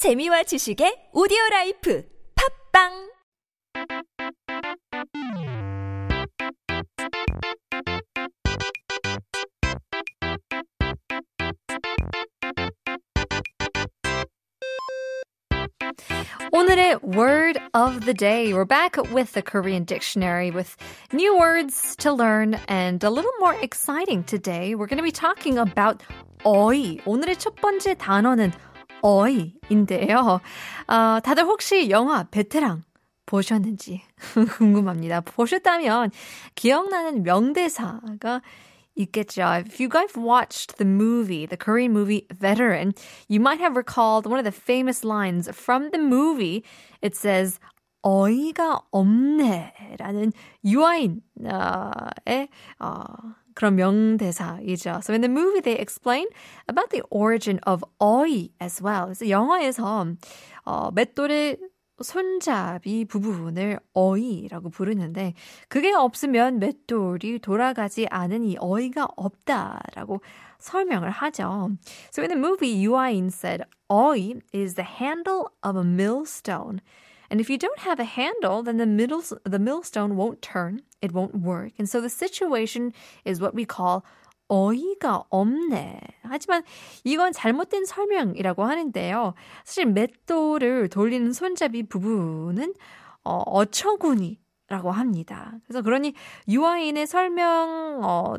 재미와 지식의 오디오 라이프 팝빵 오늘의 word of the day. We're back with the Korean dictionary with new words to learn and a little more exciting today. We're going to be talking about 어이. 오늘의 첫 번째 단어는 어이인데요. 어, 다들 혹시 영화 베테랑 보셨는지 궁금합니다. 보셨다면 기억나는 명대사가 있겠죠. If you guys watched the movie, the Korean movie Veteran, you might have recalled one of the famous lines from the movie. It says, 어이가 없네 라는 유아인의 어, 그런 명대사이죠. So in the movie they explain about the origin of 어이 as well. 그래서 영화에서 어, 맷돌의 손잡이 부분을 어이라고 부르는데 그게 없으면 맷돌이 돌아가지 않은 이 어이가 없다라고 설명을 하죠. So in the movie, 유아인 said, 어이 is the handle of a millstone. And if you don't have a handle, then the middle, the millstone won't turn. It won't work. And so the situation is what we call 어이가 없네. 하지만 이건 잘못된 설명이라고 하는데요. 사실 맷돌을 돌리는 손잡이 부분은 어, 어처구니 라고 합니다. 그래서 그러니 유아인의 설명대로라면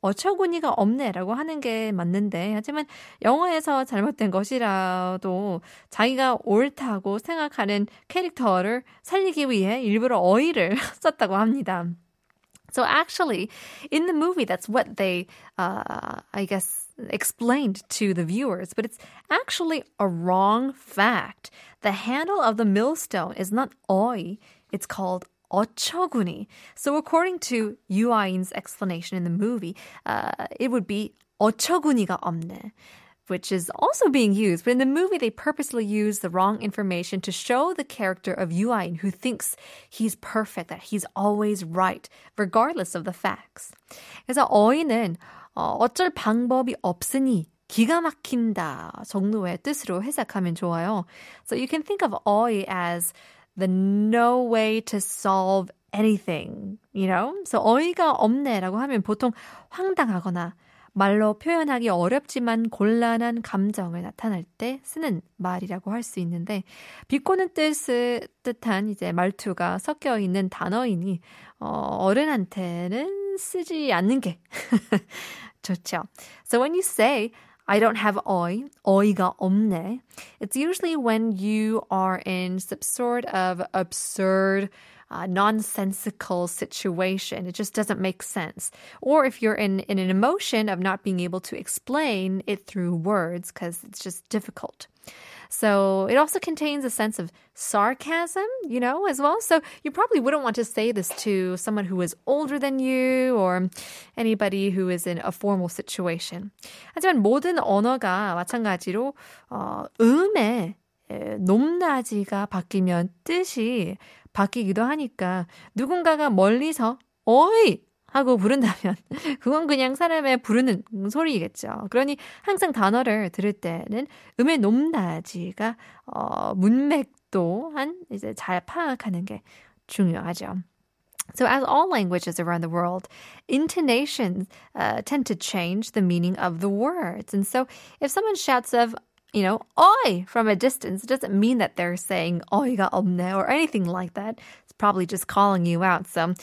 어처구니가 없네라고 하는 게 맞는데 하지만 영화에서 잘못된 것이라도 자기가 옳다고 생각하는 캐릭터를 살리기 위해 일부러 어이를 썼다고 합니다. So actually, in the movie, that's what they, uh, I guess, explained to the viewers, but it's actually a wrong fact. The handle of the millstone is not oi, it's called 어처구니. So according to 유아인's explanation in the movie, uh, it would be 어처구니가 없네 which is also being used. But in the movie, they purposely use the wrong information to show the character of Yuain, who thinks he's perfect, that he's always right, regardless of the facts. 그래서 어이는 어, 어쩔 방법이 없으니 기가 막힌다 정도의 뜻으로 해석하면 좋아요. So you can think of 어이 as the no way to solve anything, you know? So 어이가 없네라고 하면 보통 황당하거나 말로 표현하기 어렵지만 곤란한 감정을 나타낼 때 쓰는 말이라고 할 수 있는데 비꼬는 뜻을 뜻한 이제 말투가 섞여 있는 단어이니 어, 어른한테는 쓰지 않는 게 좋죠. So when you say I don't have oi, 어이가 없네. It's usually when you are in some sort of absurd uh, nonsensical situation. It just doesn't make sense. Or if you're in, in an emotion of not being able to explain it through words because it's just difficult. So it also contains a sense of sarcasm, you know, as well. So you probably wouldn't want to say this to someone who is older than you or anybody who is in a formal situation. 하지만 모든 언어가 마찬가지로 어, 음의 높낮이가 바뀌면 뜻이 바뀌기도 하니까 누군가가 멀리서 어이 하고 부른다면 그건 그냥 사람의 부르는 소리겠죠. 그러니 항상 단어를 들을 때는 음의 높낮이가 어, 문맥도한 이제 잘 파악하는 게 중요하죠. So, as all languages around the world, intonations uh, tend to change the meaning of the words. And so, if someone shouts of you know, oi from a distance. It doesn't mean that they're saying 어이가 없네 or anything like that. It's probably just calling you out. So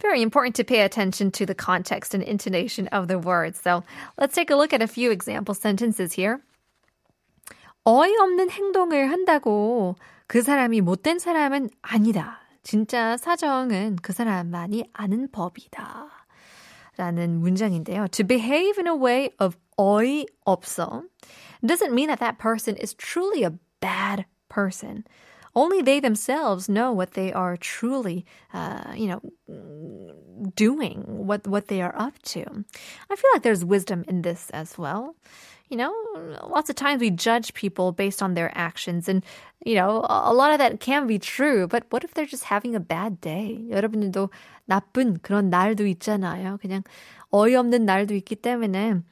very important to pay attention to the context and intonation of the words. So let's take a look at a few example sentences here. 어이없는 행동을 한다고 그 사람이 못된 사람은 아니다. 진짜 사정은 그 사람만이 아는 법이다. 라는 문장인데요. To behave in a way of 어이없어 doesn't mean that that person is truly a bad person. Only they themselves know what they are truly, uh, you know, doing, what, what they are up to. I feel like there's wisdom in this as well. You know, lots of times we judge people based on their actions and, you know, a lot of that can be true. But what if they're just having a bad day? 여러분들도 나쁜 그런 날도 있잖아요. 그냥 어이없는 날도 있기 때문에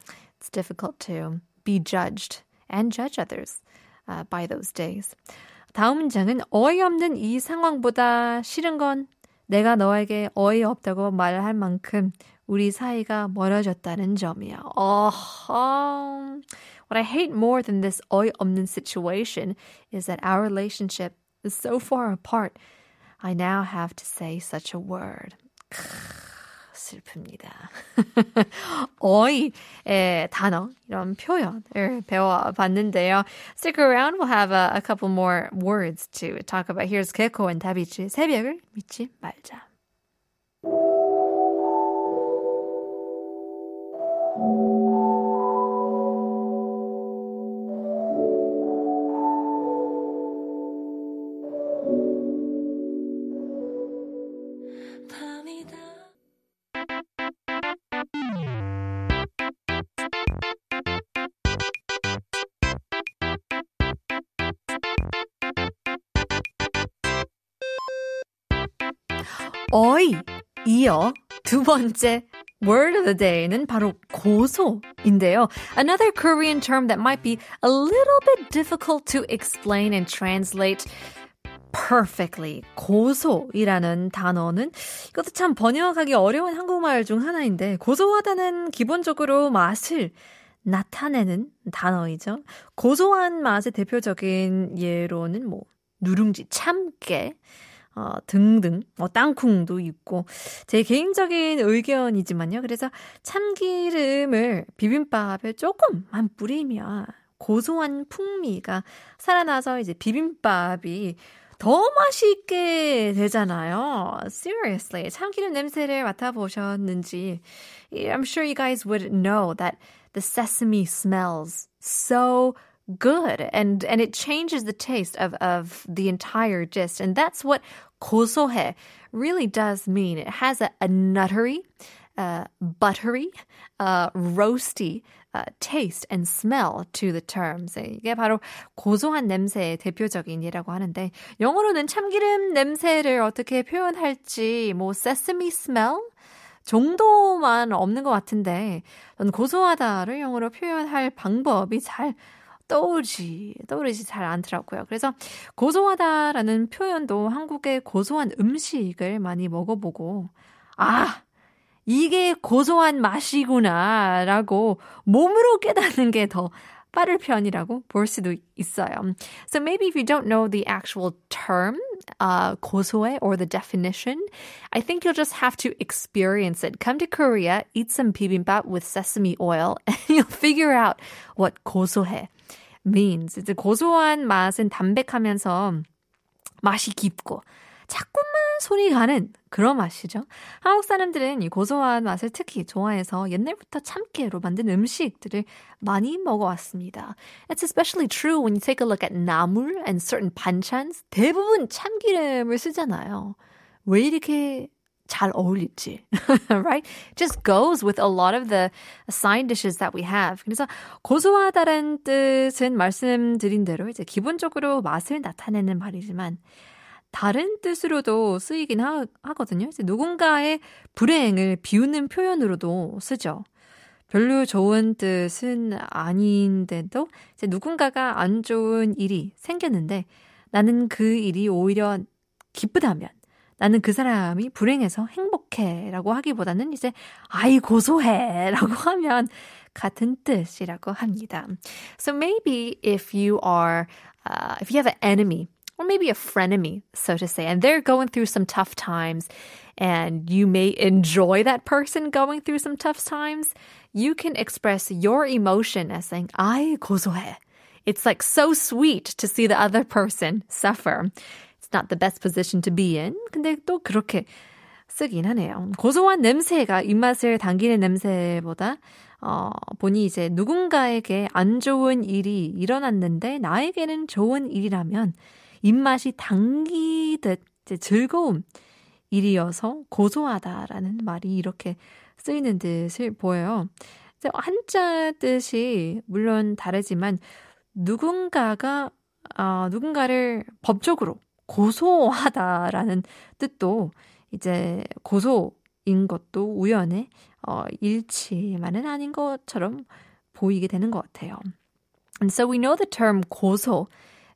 it's difficult to be judged and judge others uh, by those days. 다음 문장은 어이없는 이 상황보다 싫은 건 내가 너에게 어이없다고 말할 만큼 우리 사이가 멀어졌다는 점이야. Oh, um, what I hate more than this 어이없는 situation is that our relationship is so far apart. I now have to say such a word. 슬픕니다. 어이의 단어, 이런 표현을 배워봤는데요. Stick around, we'll have a, a couple more words to talk about. Here's Gecko and 다비치 새벽을 믿지 말자. 어이 이어 두 번째 word of the day는 바로 고소인데요. Another Korean term that might be a little bit difficult to explain and translate perfectly. 고소이라는 단어는 이것도 참 번역하기 어려운 한국말 중 하나인데 고소하다는 기본적으로 맛을 나타내는 단어이죠. 고소한 맛의 대표적인 예로는 뭐 누룽지, 참깨, 어, 등등, 뭐, 땅콩도 있고, 제 개인적인 의견이지만요. 그래서 참기름을 비빔밥에 조금만 뿌리면 고소한 풍미가 살아나서 이제 비빔밥이 더 맛있게 되잖아요. Seriously. 참기름 냄새를 맡아보셨는지. I'm sure you guys would know that the sesame smells so good and and it changes the taste of of the entire dish and that's what 고소해 really does mean. It has a, a nuttery, uh, buttery, uh, roasty uh, taste and smell to the terms. 이게 바로 고소한 냄새의 대표적인 예라고 하는데 영어로는 참기름 냄새를 어떻게 표현할지 뭐 sesame smell 정도만 없는 것 같은데 전 고소하다를 영어로 표현할 방법이 잘 떠오르지, 떠오르지 잘 않더라고요. 그래서 고소하다라는 표현도 한국의 고소한 음식을 많이 먹어보고, 아, 이게 고소한 맛이구나, 라고 몸으로 깨닫는 게 더 빠를 편이라고 볼 수도 있어요. So maybe if you don't know the actual term, uh, 고소해 or the definition, I think you'll just have to experience it. Come to Korea, eat some bibimbap with sesame oil, and you'll figure out what 고소해 means. 이제 고소한 맛은 담백하면서 맛이 깊고 자꾸만 손이 가는 그런 맛이죠. 한국 사람들은 이 고소한 맛을 특히 좋아해서 옛날부터 참깨로 만든 음식들을 많이 먹어왔습니다. It's especially true when you take a look at 나물 and certain 반찬s. 대부분 참기름을 쓰잖아요. 왜 이렇게 잘 어울릴지, right? Just goes with a lot of the side dishes that we have. 그래서 고소하다는 뜻은 말씀드린 대로 이제 기본적으로 맛을 나타내는 말이지만 다른 뜻으로도 쓰이긴 하, 하거든요. 이제 누군가의 불행을 비우는 표현으로도 쓰죠. 별로 좋은 뜻은 아닌데도 이제 누군가가 안 좋은 일이 생겼는데 나는 그 일이 오히려 기쁘다면 나는 그 사람이 불행해서 행복해 라고 하기보다는 이제 아이 고소해 라고 하면 같은 뜻이라고 합니다. So maybe if you are, uh, if you have an enemy or maybe a frenemy, so to say, and they're going through some tough times and you may enjoy that person going through some tough times, you can express your emotion as saying, 아이 고소해. It's like so sweet to see the other person suffer. It's not the best position to be in. 근데 또 그렇게 쓰긴 하네요. 고소한 냄새가 입맛을 당기는 냄새보다 어, 보니 이제 누군가에게 안 좋은 일이 일어났는데 나에게는 좋은 일이라면 입맛이 당기듯 이제 즐거움 일이어서 고소하다라는 말이 이렇게 쓰이는 뜻을 보여요. 한자 뜻이 물론 다르지만 누군가가 어, 누군가를 법적으로 고소하다라는 뜻도 이제 고소인 것도 우연의 어, 일치만은 아닌 것처럼 보이게 되는 것 같아요. And so we know the term 고소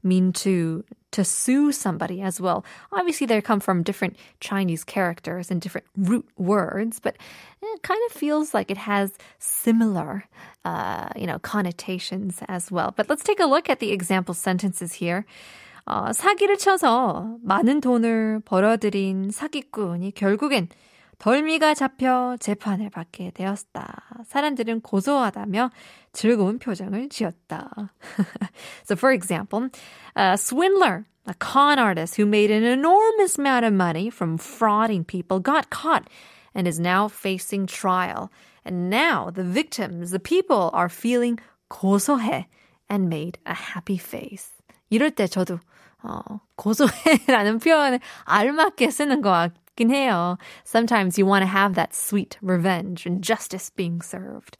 mean to to sue somebody as well. Obviously, they come from different Chinese characters and different root words, but it kind of feels like it has similar, uh, you know, connotations as well. But let's take a look at the example sentences here. 어, 사기를 쳐서 많은 돈을 벌어들인 사기꾼이 결국엔 덜미가 잡혀 재판을 받게 되었다. 사람들은 고소하다며 즐거운 표정을 지었다. so for example, a swindler, a con artist who made an enormous amount of money from frauding people got caught and is now facing trial. And now the victims, the people are feeling 고소해 and made a happy face. 이럴 때 저도 어, 고소해라는 표현을 알맞게 쓰는 것 같긴 해요. Sometimes you want to have that sweet revenge and justice being served.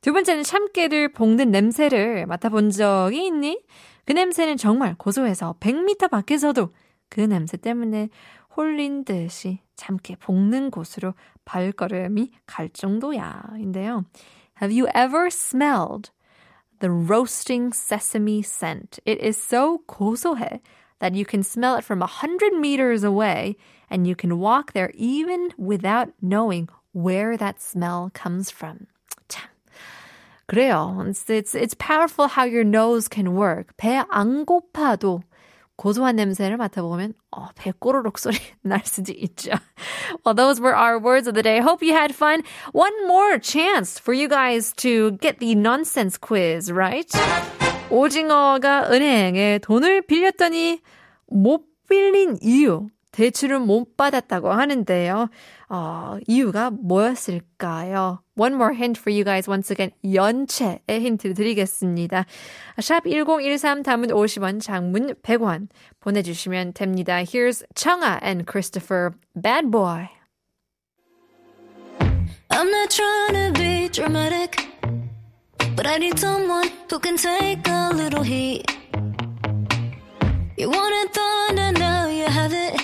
두 번째는 참깨를 볶는 냄새를 맡아본 적이 있니? 그 냄새는 정말 고소해서 100m 밖에서도 그 냄새 때문에 홀린 듯이 참깨 볶는 곳으로 발걸음이 갈 정도야. 인데요. Have you ever smelled the roasting sesame scent? It is so 고소해 that you can smell it from a hundred meters away and you can walk there even without knowing where that smell comes from. 참. 그래요. It's, it's, it's powerful how your nose can work. 배 안 고파도 고소한 냄새를 맡아보면 어, 배 꼬르륵 소리 날 수도 있죠. Well, those were our words of the day. Hope you had fun. One more chance for you guys to get the nonsense quiz, right? 오징어가 은행에 돈을 빌렸더니 못 빌린 이유, 대출을 못 받았다고 하는데요. 어, 이유가 뭐였을까요? One more hint for you guys. Once again, 연체의 힌트 드리겠습니다. 샵 1013 담은 50원, 장문 100원 보내주시면 됩니다. Here's 청아 and Christopher, Bad Boy. I'm not trying to be dramatic, but I need someone who can take a little heat. You wanted thunder, now you have it.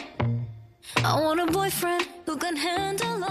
I want a boyfriend who can handle